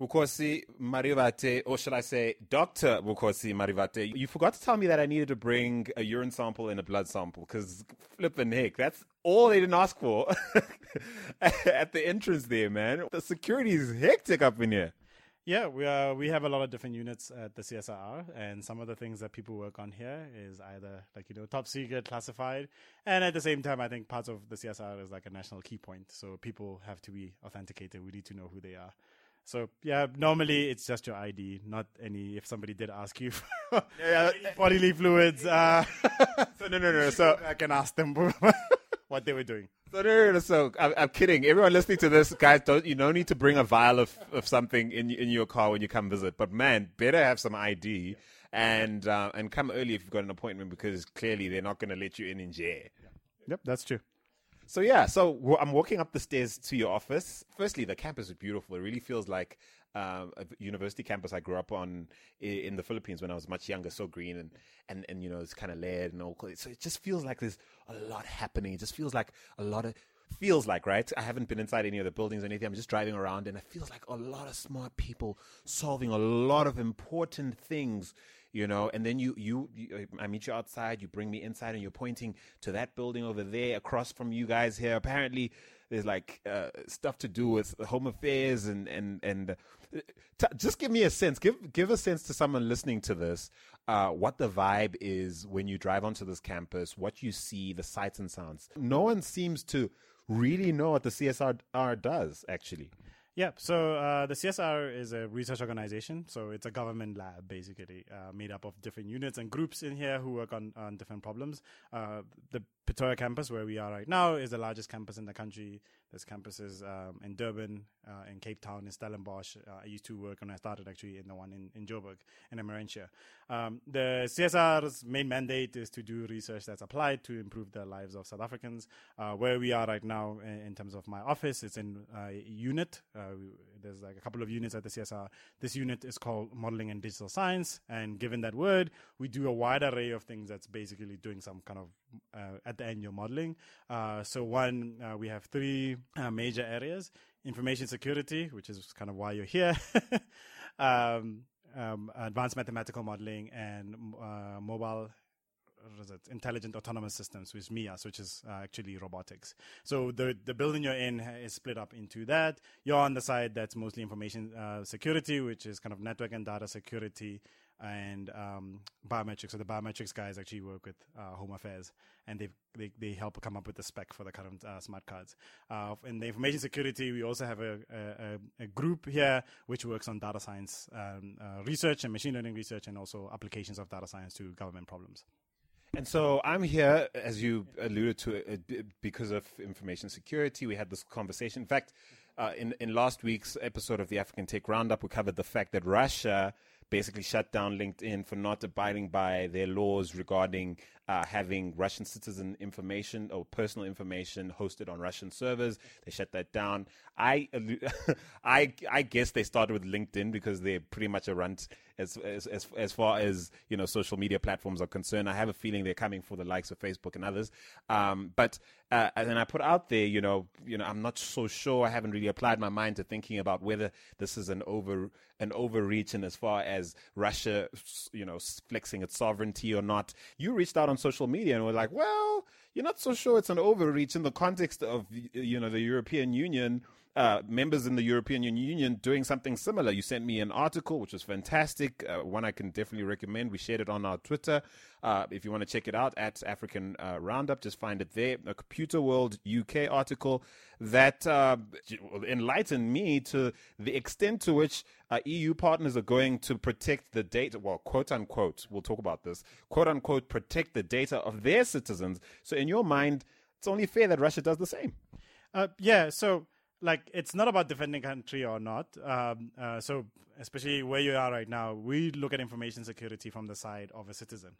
Vukosi Marivate, or should I say Dr. Vukosi Marivate, you forgot to tell me that I needed to bring a urine sample and a blood sample because flipping heck, that's all they didn't ask for at the entrance there, man. The security is hectic up in here. Yeah, we uh, we have a lot of different units at the CSIR, and some of the things that people work on here is either like you know top secret, classified, and at the same time, I think parts of the CSIR is like a national key point, so people have to be authenticated. We need to know who they are. So yeah, normally it's just your ID, not any. If somebody did ask you for yeah, bodily fluids, uh, so no, no, no. So I can ask them what they were doing. So, no, no, no, so I'm, I'm, kidding. Everyone listening to this, guys, don't you don't need to bring a vial of, of something in in your car when you come visit. But man, better have some ID and uh, and come early if you've got an appointment because clearly they're not going to let you in in jail. Yep, that's true. So yeah, so I'm walking up the stairs to your office. Firstly, the campus is beautiful. It really feels like um, a university campus I grew up on in the Philippines when I was much younger. So green and and and you know it's kind of layered and all. So it just feels like there's a lot happening. It just feels like a lot of feels like right. I haven't been inside any of the buildings or anything. I'm just driving around, and it feels like a lot of smart people solving a lot of important things you know and then you, you, you i meet you outside you bring me inside and you're pointing to that building over there across from you guys here. Apparently there's like uh, stuff to do with home affairs and and and uh, t- just give me a sense give give a sense to someone listening to this uh, what the vibe is when you drive onto this campus what you see the sights and sounds. No one seems to really know what the CSIR does actually yeah, so uh, the CSIR is a research organization. So it's a government lab, basically, uh, made up of different units and groups in here who work on, on different problems. Uh, the Pretoria campus, where we are right now, is the largest campus in the country. There's campuses um, in Durban, uh, in Cape Town, in Stellenbosch. Uh, I used to work and I started actually in the one in, in Joburg, in Emmarentia. Um, the CSIR's main mandate is to do research that's applied to improve the lives of South Africans. Uh, where we are right now in, in, terms of my office, it's in a unit. Uh, there's like a couple of units at the CSR. This unit is called Modeling and Digital Science. And given that word, we do a wide array of things that's basically doing some kind of, uh, at the end, you're modeling. Uh, so one, we have three uh, major areas information security, which is kind of why you're here, um, um, advanced mathematical modeling, and mobile. Intelligent autonomous systems, with MIAS, which is uh, actually robotics. So the the building you're in is split up into that. You're on the side that's mostly information uh, security, which is kind of network and data security, and um, biometrics. So the biometrics guys actually work with uh, Home Affairs, and they they they help come up with the spec for the current uh, smart cards. Uh, in the information security, we also have a, a, a group here which works on data science um, uh, research and machine learning research, and also applications of data science to government problems. And so I'm here, as you alluded to, uh, because of information security. We had this conversation. In fact, uh, in in last week's episode of the African Tech Roundup, we covered the fact that Russia basically shut down LinkedIn for not abiding by their laws regarding uh, having Russian citizen information or personal information hosted on Russian servers. They shut that down. I, I, I guess they started with LinkedIn because they're pretty much a runt as, as, as, as far as, you know, social media platforms are concerned. I have a feeling they're coming for the likes of Facebook and others. Um, but, uh, and I put out there, you know, you know, I'm not so sure. I haven't really applied my mind to thinking about whether this is an over, an overreach and as far as Russia, you know, flexing its sovereignty or not. You reached out on social media and were like, well, you're not so sure it's an overreach in the context of, you know, the European Union uh, members in the European Union doing something similar. You sent me an article, which was fantastic. Uh, one I can definitely recommend. We shared it on our Twitter. Uh, if you want to check it out at African uh, Roundup, just find it there. A Computer World UK article that uh, enlightened me to the extent to which uh, EU partners are going to protect the data, well, quote unquote, we'll talk about this, quote unquote, protect the data of their citizens. So, in your mind, it's only fair that Russia does the same. yeah. So, like it's not about defending country or not. Um, uh, so especially where you are right now, we look at information security from the side of a citizen.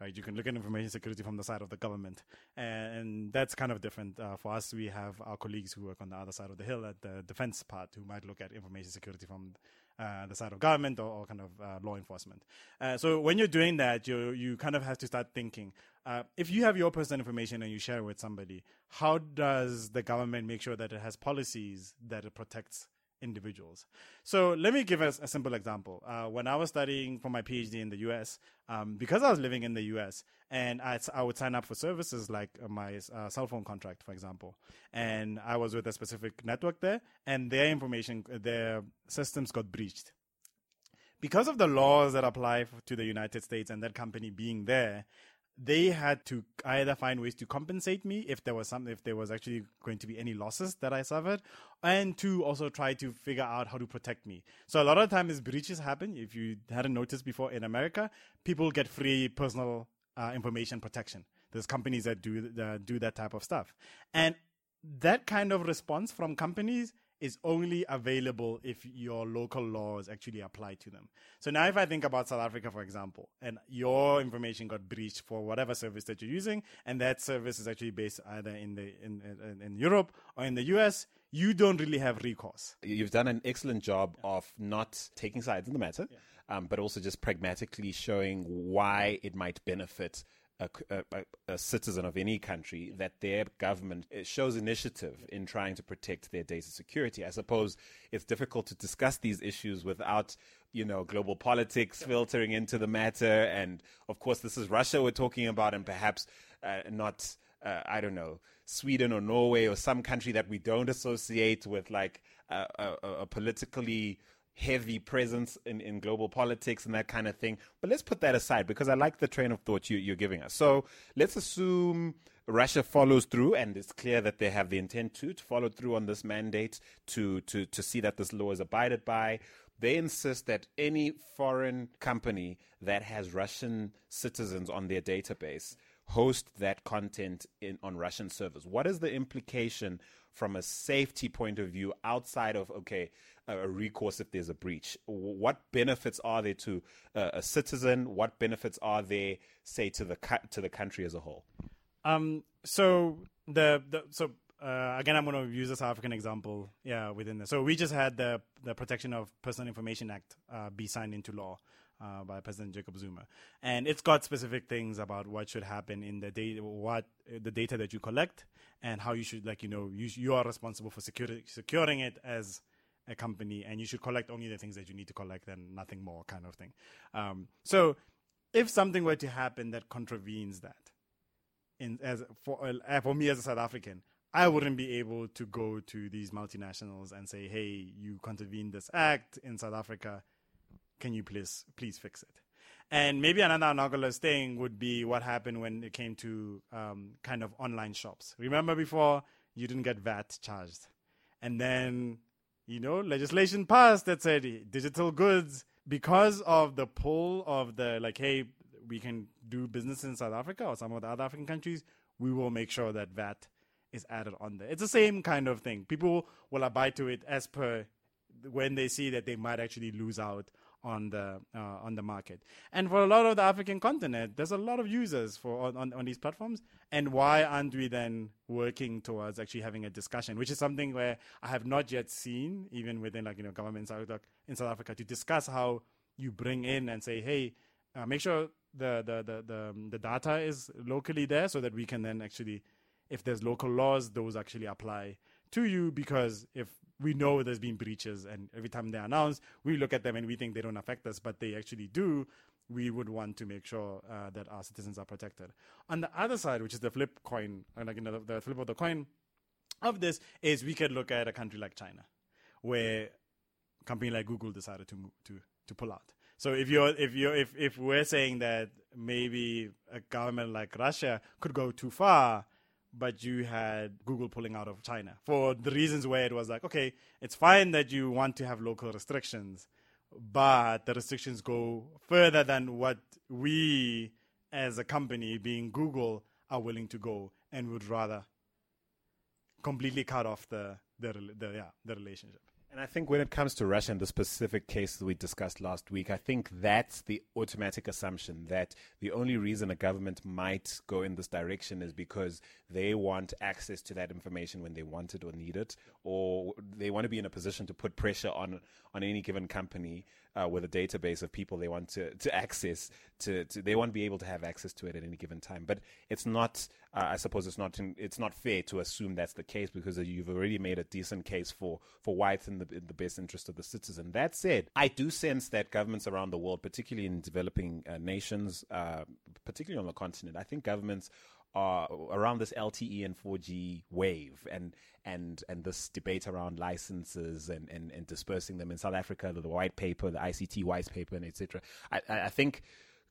Right, you can look at information security from the side of the government, and that's kind of different. Uh, for us, we have our colleagues who work on the other side of the hill at the defense part, who might look at information security from uh, the side of government or, or kind of uh, law enforcement. Uh, so when you're doing that, you you kind of have to start thinking. Uh, if you have your personal information and you share it with somebody, how does the government make sure that it has policies that it protects individuals. So let me give us a simple example. Uh, when I was studying for my PhD in the US, um, because I was living in the US, and I, I would sign up for services like uh, my uh, cell phone contract, for example, and I was with a specific network there, and their information, their systems got breached. Because of the laws that apply to the United States and that company being there, they had to either find ways to compensate me if there was some if there was actually going to be any losses that I suffered, and to also try to figure out how to protect me. So a lot of times breaches happen. If you hadn't noticed before in America, people get free personal uh, information protection. There's companies that do uh, do that type of stuff, and that kind of response from companies is only available if your local laws actually apply to them. So now if I think about South Africa, for example, and your information got breached for whatever service that you're using, and that service is actually based either in the in, in, in Europe or in the US, you don't really have recourse. You've done an excellent job yeah. of not taking sides in the matter, yeah. um, but also just pragmatically showing why it might benefit a, a, a, citizen of any country that their government shows initiative in trying to protect their data security. I suppose it's difficult to discuss these issues without, you know, global politics filtering into the matter. And of course, this is Russia we're talking about, and perhaps uh, not, uh, I don't know, Sweden or Norway or some country that we don't associate with like a, a politically heavy presence in, in global politics and that kind of thing. But let's put that aside because I like the train of thought you, you're giving us. So let's assume Russia follows through, and it's clear that they have the intent to, to follow through on this mandate to, to, to see that this law is abided by. They insist that any foreign company that has Russian citizens on their database host that content in on Russian servers. What is the implication from a safety point of view outside of okay a recourse if there's a breach what benefits are there to uh, a citizen what benefits are there say to the to the country as a whole um so the, the so uh, again, I'm going to use a South African example. Yeah, within this. So we just had the the Protection of Personal Information Act uh, be signed into law uh, by President Jacob Zuma, and it's got specific things about what should happen in the data, what the data that you collect, and how you should, like you know, you you are responsible for security, securing it as a company, and you should collect only the things that you need to collect and nothing more, kind of thing. Um, so, if something were to happen that contravenes that, in as for uh, for me as a South African, I wouldn't be able to go to these multinationals and say, "Hey, you contravened this act in South Africa can you please please fix it? And maybe another anomalous thing would be what happened when it came to um, kind of online shops. Remember before you didn't get VAT charged, and then you know legislation passed that said digital goods because of the pull of the like, hey, we can do business in South Africa or some of the other African countries. We will make sure that VAT is added on there. It's the same kind of thing. People will abide to it as per when they see that they might actually lose out on the uh, on the market. And for a lot of the African continent, there's a lot of users for on, on, these platforms. And why aren't we then working towards actually having a discussion, which is something where I have not yet seen, even within like you know governments in South Africa, to discuss how you bring in and say, hey, uh, make sure the the the the, the data is locally there, so that we can then actually, if there's local laws, those actually apply to you. Because if we know there's been breaches, and every time they announce, we look at them and we think they don't affect us, but they actually do. We would want to make sure uh, that our citizens are protected. On the other side, which is the flip coin, uh, like you know, the, flip of the coin of this is we could look at a country like China, where a company like Google decided to move, to to pull out. So if you're if you're if if we're saying that maybe a government like Russia could go too far, but you had Google pulling out of China for the reasons where it was like, okay, it's fine that you want to have local restrictions, but the restrictions go further than what we as a company, being Google, are willing to go and would rather completely cut off the the, the yeah the relationship. And I think when it comes to Russia and the specific case that we discussed last week, I think that's the automatic assumption that the only reason a government might go in this direction is because they want access to that information when they want it or need it, or they want to be in a position to put pressure on on any given company uh, with a database of people they want to, to access to, to they want to be able to have access to it at any given time. But it's not uh, I suppose it's not it's not fair to assume that's the case because you've already made a decent case for for why it's in the in the best interest of the citizen. That said, I do sense that governments around the world, particularly in developing uh, nations, uh, particularly on the continent, I think governments are around this LTE and 4G wave and and and this debate around licenses and, and, and dispersing them in South Africa, the, white paper, the ICT white paper, and etc. I, I think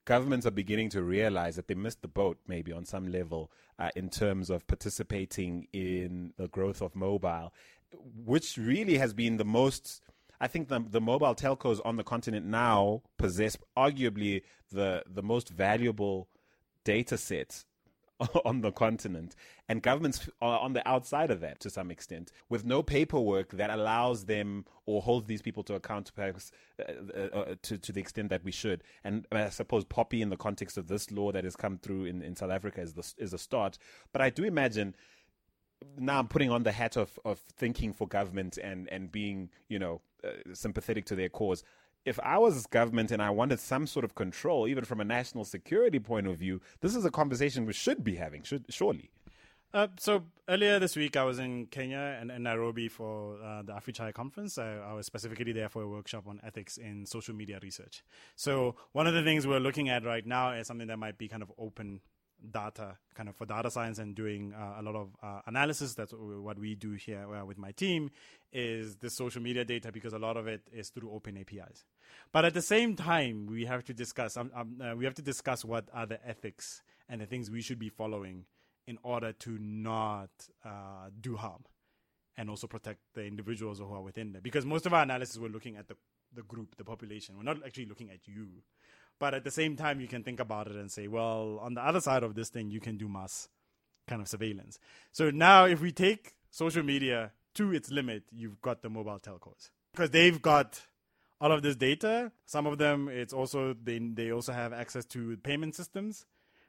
governments are beginning to realize that they missed the boat, maybe on some level, uh, in terms of participating in the growth of mobile, which really has been the most. I think the the mobile telcos on the continent now possess arguably the the most valuable data sets on the continent, and governments are on the outside of that to some extent, with no paperwork that allows them or holds these people to account perhaps, uh, uh, uh, to, to the extent that we should. And I suppose POPI in the context of this law that has come through in, in South Africa, is, the, is a start. But I do imagine now I'm putting on the hat of, of thinking for government and, and being, you know, uh, sympathetic to their cause if I was government and I wanted some sort of control, even from a national security point of view, this is a conversation we should be having, should surely. Uh, so earlier this week, I was in Kenya and in Nairobi for uh, the AfriCHI conference. I, I, was specifically there for a workshop on ethics in social media research. So one of the things we're looking at right now is something that might be kind of open data kind of for data science and doing uh, a lot of uh, analysis. That's what we do here uh, with my team is the social media data because a lot of it is through open apis but at the same time we have to discuss um, um, uh, we have to discuss what are the ethics and the things we should be following in order to not uh, do harm and also protect the individuals who are within there. Because most of our analysis we're looking at the the group the population. We're not actually looking at you but at the same time, you can think about it and say, well, on the other side of this thing, you can do mass kind of surveillance. So now, if we take social media to its limit, you've got the mobile telcos because they've got all of this data. Some of them, it's also they they also have access to payment systems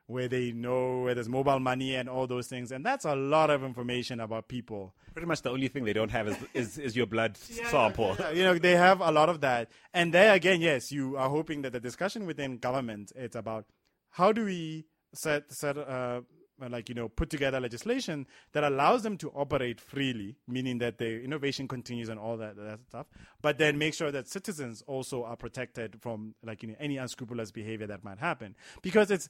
where they know where there's mobile money and all those things. And that's a lot of information about people. Pretty much the only thing they don't have is is, is your blood yeah, sample. Yeah, you know, they have a lot of that. And there again, yes, you are hoping that the discussion within government it's about how do we set set uh, like you know put together legislation that allows them to operate freely meaning that the innovation continues and all that, that stuff but then make sure that citizens also are protected from like you know any unscrupulous behavior that might happen because it's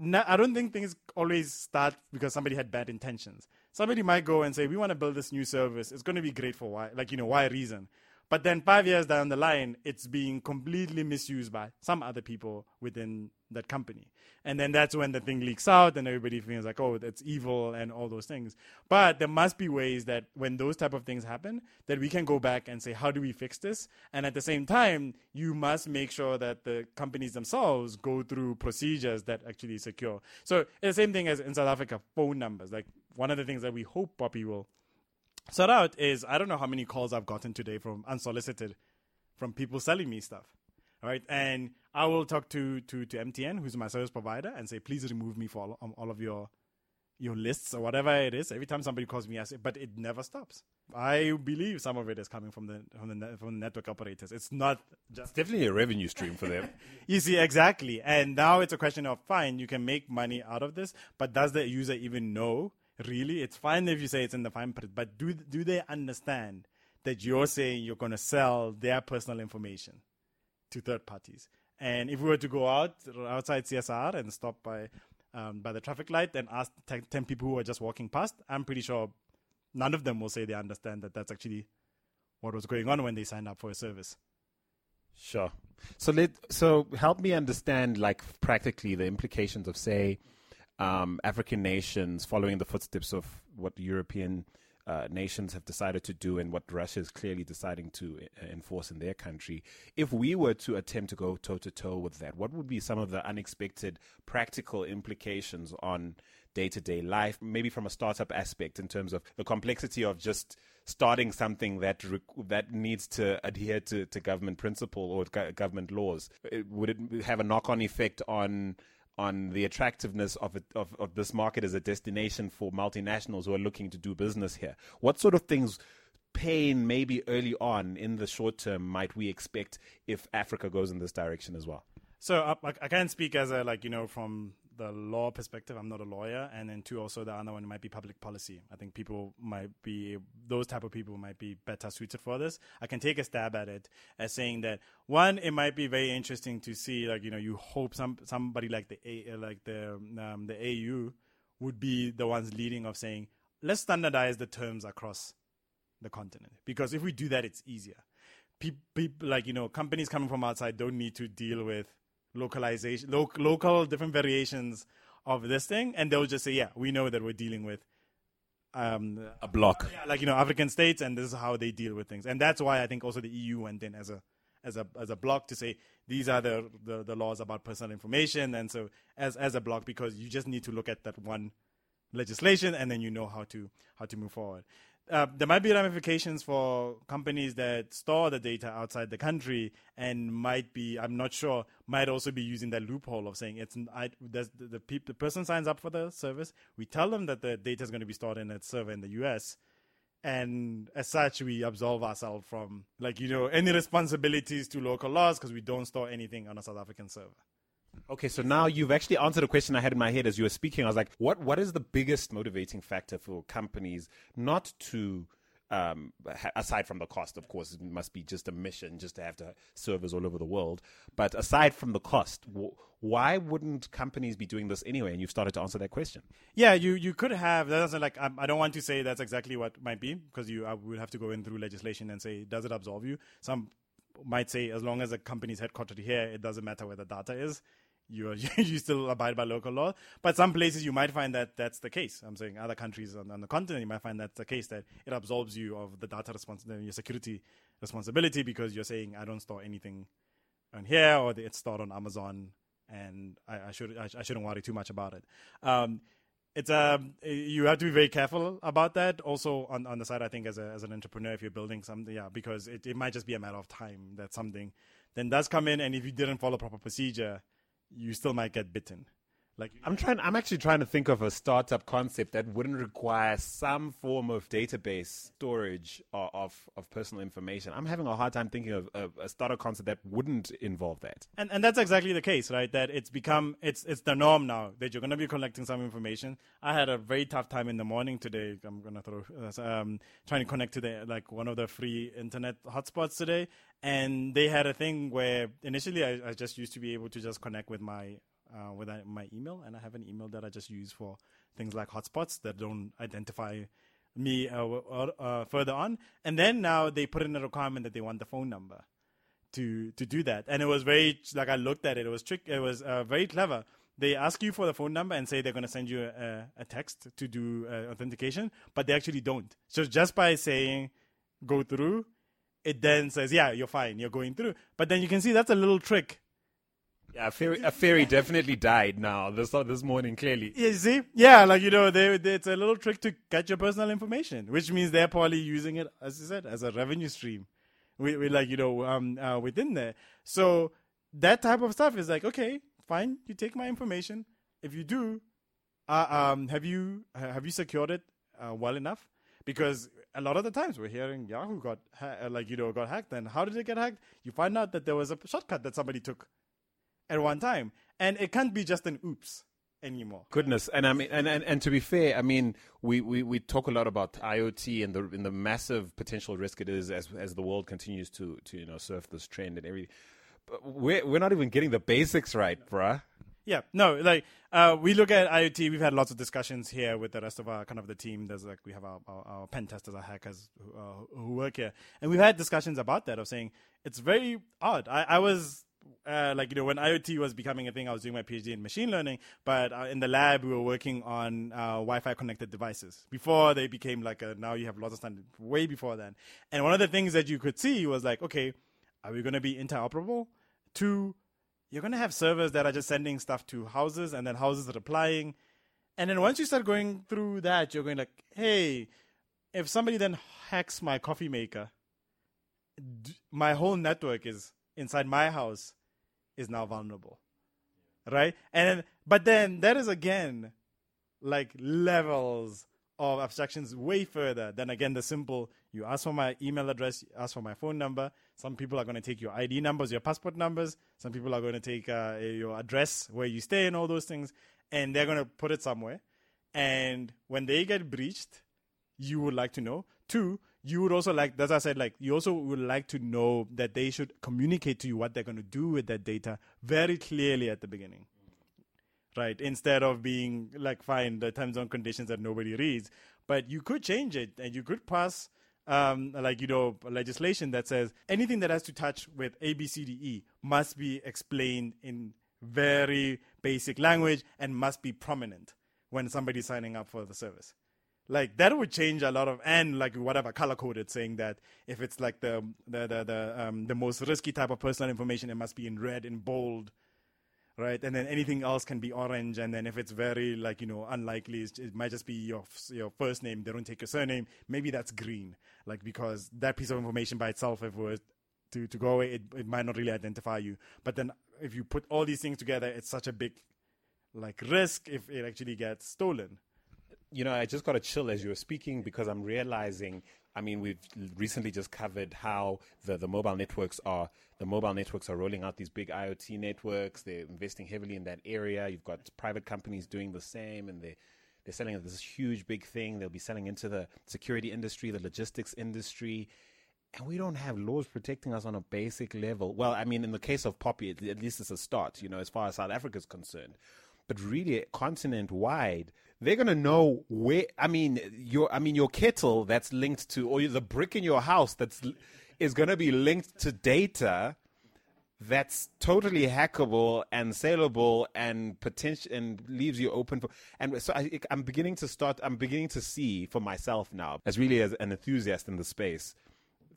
I don't think things always start because somebody had bad intentions. Somebody might go and say, "We want to build this new service. It's going to be great for why, like you know, why reason." But then five years down the line, it's being completely misused by some other people within that company. And then that's when the thing leaks out and everybody feels like, oh, that's evil and all those things. But there must be ways that when those type of things happen, that we can go back and say, how do we fix this? And at the same time, you must make sure that the companies themselves go through procedures that actually secure. So the same thing as in South Africa, phone numbers. Like one of the things that we hope POPI will sort out is I don't know how many calls I've gotten today from unsolicited from people selling me stuff. Right. And I will talk to, to, to MTN, who's my service provider, and say, please remove me for all, um, all of your your lists or whatever it is. Every time somebody calls me, I say, but it never stops. I believe some of it is coming from the from the from the network operators. It's not just it's definitely a revenue stream for them. you see, exactly. And now it's a question of fine, you can make money out of this, but does the user even know really? It's fine if you say it's in the fine print, but do do they understand that you're saying you're going to sell their personal information to third parties? And if we were to go out outside CSIR and stop by um, by the traffic light and ask t- ten people who are just walking past, I'm pretty sure none of them will say they understand that that's actually what was going on when they signed up for a service. Sure. So let so help me understand like practically the implications of say um, African nations following the footsteps of what European uh, nations have decided to do and what Russia is clearly deciding to uh, enforce in their country. If we were to attempt to go toe to toe with that, what would be some of the unexpected practical implications on day to day life, maybe from a startup aspect in terms of the complexity of just starting something that rec- that needs to adhere to, to government principle or go- government laws? It, would it have a knock on effect on on the attractiveness of, it, of, of this market as a destination for multinationals who are looking to do business here. What sort of things, pain maybe early on in the short term, might we expect if Africa goes in this direction as well? So uh, I, I can't speak as a like you know from the law perspective. I'm not a lawyer, and then two, also the other one might be public policy. I think people might be those type of people might be better suited for this. I can take a stab at it as saying that one, it might be very interesting to see, like you know, you hope some somebody like the A, like the um, the AU would be the ones leading of saying let's standardize the terms across the continent because if we do that, it's easier. People like you know companies coming from outside don't need to deal with localization, lo- local different variations of this thing, and they'll just say, yeah, we know that we're dealing with um, a block, yeah, like you know African states, and this is how they deal with things, and that's why I think also the EU went in as a as a as a block to say these are the, the, the laws about personal information, and so as as a block because you just need to look at that one legislation, and then you know how to how to move forward. Uh, there might be ramifications for companies that store the data outside the country and might be i'm not sure might also be using that loophole of saying it's I, the, the, the person signs up for the service we tell them that the data is going to be stored in a server in the us and as such we absolve ourselves from like you know any responsibilities to local laws because we don't store anything on a south african server Okay, so now you've actually answered a question I had in my head as you were speaking. I was like, what what is the biggest motivating factor for companies not to um, aside from the cost, of course, it must be just a mission just to have to servers all over the world. But aside from the cost, why wouldn't companies be doing this anyway? And you've started to answer that question. Yeah, you, you could have. That doesn't like. I don't want to say that's exactly what might be because you I would have to go in through legislation and say does it absolve you? Some might say as long as a company's headquartered here, it doesn't matter where the data is you you still abide by local law. But some places you might find that that's the case. I'm saying other countries on, on the continent you might find that's the case that it absolves you of the data responsibility, your security responsibility because you're saying I don't store anything on here or it's stored on Amazon and I, I should I, I, shouldn't worry too much about it. Um, it's um, you have to be very careful about that. Also on, on the side, I think as a, as an entrepreneur, if you're building something, yeah, because it, it might just be a matter of time that something then does come in, and if you didn't follow proper procedure, you still might get bitten. Like I'm trying, I'm actually trying to think of a startup concept that wouldn't require some form of database storage of of, of personal information. I'm having a hard time thinking of, a startup concept that wouldn't involve that. And and that's exactly the case, right? That it's become it's it's the norm now that you're going to be collecting some information. I had a very tough time in the morning today. I'm going to throw um, trying to connect to the like one of the free internet hotspots today, and they had a thing where initially I, I just used to be able to just connect with my uh, with my email, and I have an email that I just use for things like hotspots that don't identify me uh, uh, further on. And then now they put in a requirement that they want the phone number to to do that. And it was very like I looked at it. It was trick. It was uh, very clever. They ask you for the phone number and say they're going to send you a, a text to do uh, authentication, but they actually don't. So just by saying go through, it then says yeah you're fine, you're going through. But then you can see that's a little trick yeah, a fairy, definitely died now this this morning. Clearly, you see, yeah, like you know, they, they, it's a little trick to get your personal information, which means they're probably using it, as you said, as a revenue stream. We, we like you know um uh, within there. So that type of stuff is like okay, fine, you take my information. If you do, uh, um, have you have you secured it uh, well enough? Because a lot of the times we're hearing Yahoo got ha- like you know got hacked. And how did it get hacked? You find out that there was a shortcut that somebody took at one time, and it can't be just an oops anymore. Goodness, and I mean, and, and, and to be fair, I mean, we, we, we talk a lot about IoT and the and the massive potential risk it is as as the world continues to to you know surf this trend and everything. But we're we're not even getting the basics right, bruh. Yeah, no, like uh, we look at IoT. We've had lots of discussions here with the rest of our kind of the team. There's like we have our, our, our pen testers, our hackers who, uh, who work here, and we've had discussions about that of saying it's very odd. I, I was uh, like you know when IoT was becoming a thing, I was doing my PhD in machine learning. But uh, in the lab, we were working on uh, Wi-Fi connected devices before they became like a, now you have lots of standards way before then. And one of the things that you could see was like, okay, are we going to be interoperable? Two, you're going to have servers that are just sending stuff to houses, and then houses are replying. And then once you start going through that, you're going like, hey, if somebody then hacks my coffee maker, d- my whole network is inside my house is now vulnerable. Right? And but then that is again like levels of abstractions way further than again the simple you ask for my email address, ask for my phone number. Some people are going to take your ID numbers, your passport numbers. Some people are going to take uh, your address, where you stay, and all those things. and they're going to put it somewhere. And when they get breached, you would like to know. Two, you would also like, as I said, like you also would like to know that they should communicate to you what they're going to do with that data very clearly at the beginning. Right, instead of being like, fine, the terms and conditions that nobody reads, but you could change it and you could pass um, like you know legislation that says anything that has to touch with A B C D E must be explained in very basic language and must be prominent when somebody's signing up for the service. Like that would change a lot of and like whatever color coded saying that if it's like the the the the, um, the most risky type of personal information, it must be in red in bold right? And then anything else can be orange. And then if it's very like you know unlikely, it might just be your your first name. They don't take your surname. Maybe that's green, like because that piece of information by itself, if it was to to go away, it it might not really identify you. But then if you put all these things together, it's such a big like risk if it actually gets stolen. You know, I just got a chill as you were speaking because I'm realizing I mean, we've recently just covered how the, the mobile networks are the mobile networks are rolling out these big IoT networks. They're investing heavily in that area. You've got private companies doing the same, and they they're selling this huge big thing. They'll be selling into the security industry, the logistics industry, and we don't have laws protecting us on a basic level. Well, I mean, in the case of POPI, at least it's a start, you know, as far as South Africa is concerned. But really, continent wide, they're gonna know where. I mean, your I mean your kettle that's linked to, or the brick in your house that's is gonna be linked to data that's totally hackable and saleable and potential and leaves you open for. And so I, I'm beginning to start. I'm beginning to see for myself now, as really as an enthusiast in the space,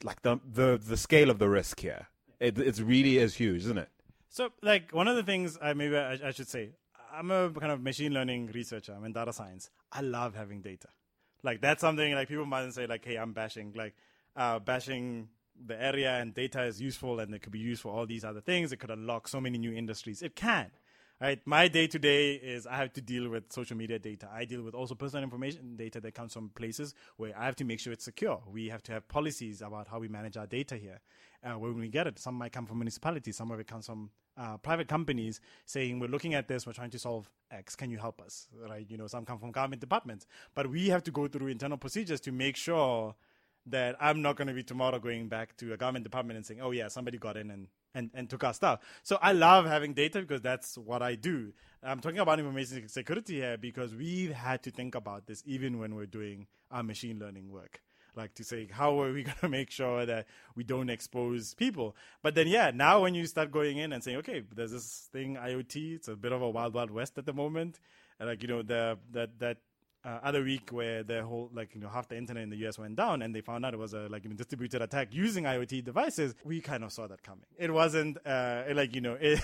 like the the the scale of the risk here. It it's really is huge, isn't it? So, like one of the things I maybe I, I should say, I'm a kind of machine learning researcher. I'm in data science. I love having data. Like that's something like people might say like, hey, I'm bashing like uh, bashing the area and data is useful and it could be used for all these other things. It could unlock so many new industries. It can. Right. My day to day is I have to deal with social media data. I deal with also personal information data that comes from places where I have to make sure it's secure. We have to have policies about how we manage our data here. Uh, when we get it, some might come from municipalities, some of it comes from uh, private companies saying we're looking at this, we're trying to solve X. Can you help us? Right? You know, some come from government departments, but we have to go through internal procedures to make sure that I'm not going to be tomorrow going back to a government department and saying, oh yeah, somebody got in and, and, and took our stuff. So I love having data because that's what I do. I'm talking about information security here because we've had to think about this even when we're doing our machine learning work. Like to say, how are we going to make sure that we don't expose people? But then, yeah, now when you start going in and saying, okay, there's this thing IoT, it's a bit of a wild, wild west at the moment. And like, you know, the, that, that uh, other week where the whole like you know half the internet in the US went down and they found out it was a like you know, distributed attack using IoT devices. We kind of saw that coming. It wasn't uh, like you know. It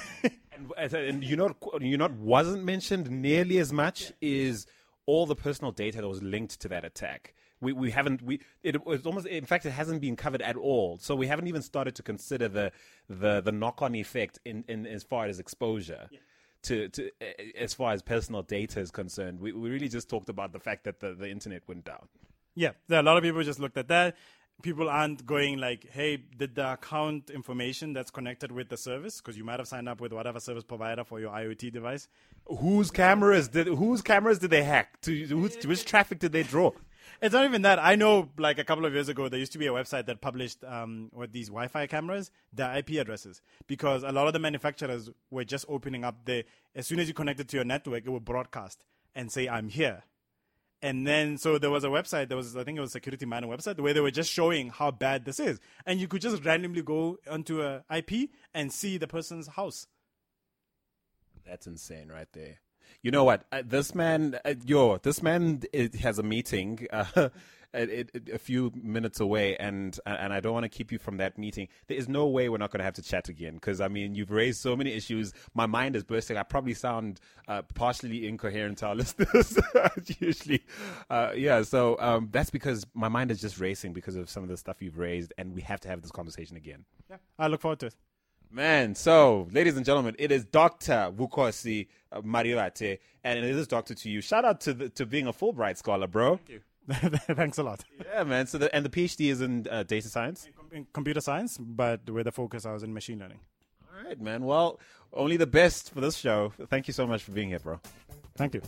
and, and you know you know wasn't mentioned nearly as much is all the personal data that was linked to that attack. We, we haven't we it was almost in fact it hasn't been covered at all so we haven't even started to consider the the the knock on effect in, in as far as exposure yeah to, to as far as personal data is concerned. We, we really just talked about the fact that the, the internet went down. Yeah, there are a lot of people just looked at that. People aren't going like, "Hey, did the account information that's connected with the service because you might have signed up with whatever service provider for your IoT device." Whose cameras did whose cameras did they hack? To, whose, which traffic did they draw? It's not even that. I know, like a couple of years ago, there used to be a website that published um, these Wi-Fi cameras, their IP addresses, because a lot of the manufacturers were just opening up the. As soon as you connected to your network, it would broadcast and say, "I'm here." And then, so there was a website, there was, I think it was Security Man website, where they were just showing how bad this is. And you could just randomly go onto a IP and see the person's house. That's insane right there you know what? Uh, this man, uh, yo, this man it, has a meeting. Uh, it, it, a few minutes away, and and I don't want to keep you from that meeting. There is no way we're not going to have to chat again because I mean you've raised so many issues. My mind is bursting. I probably sound uh, partially incoherent to our listeners usually. Uh, yeah, so um, that's because my mind is just racing because of some of the stuff you've raised, and we have to have this conversation again. Yeah, I look forward to it. Man, so ladies and gentlemen, it is Dr. Vukosi uh, Marivate, and it is Doctor to you. Shout out to the, to being a Fulbright scholar, bro. Thank you. Thanks a lot. Yeah, man. So the, and the PhD is in uh, data science, in, com- in computer science, but with a focus I was in machine learning. All right, man. Well, only the best for this show. Thank you so much for being here, bro. Thank you.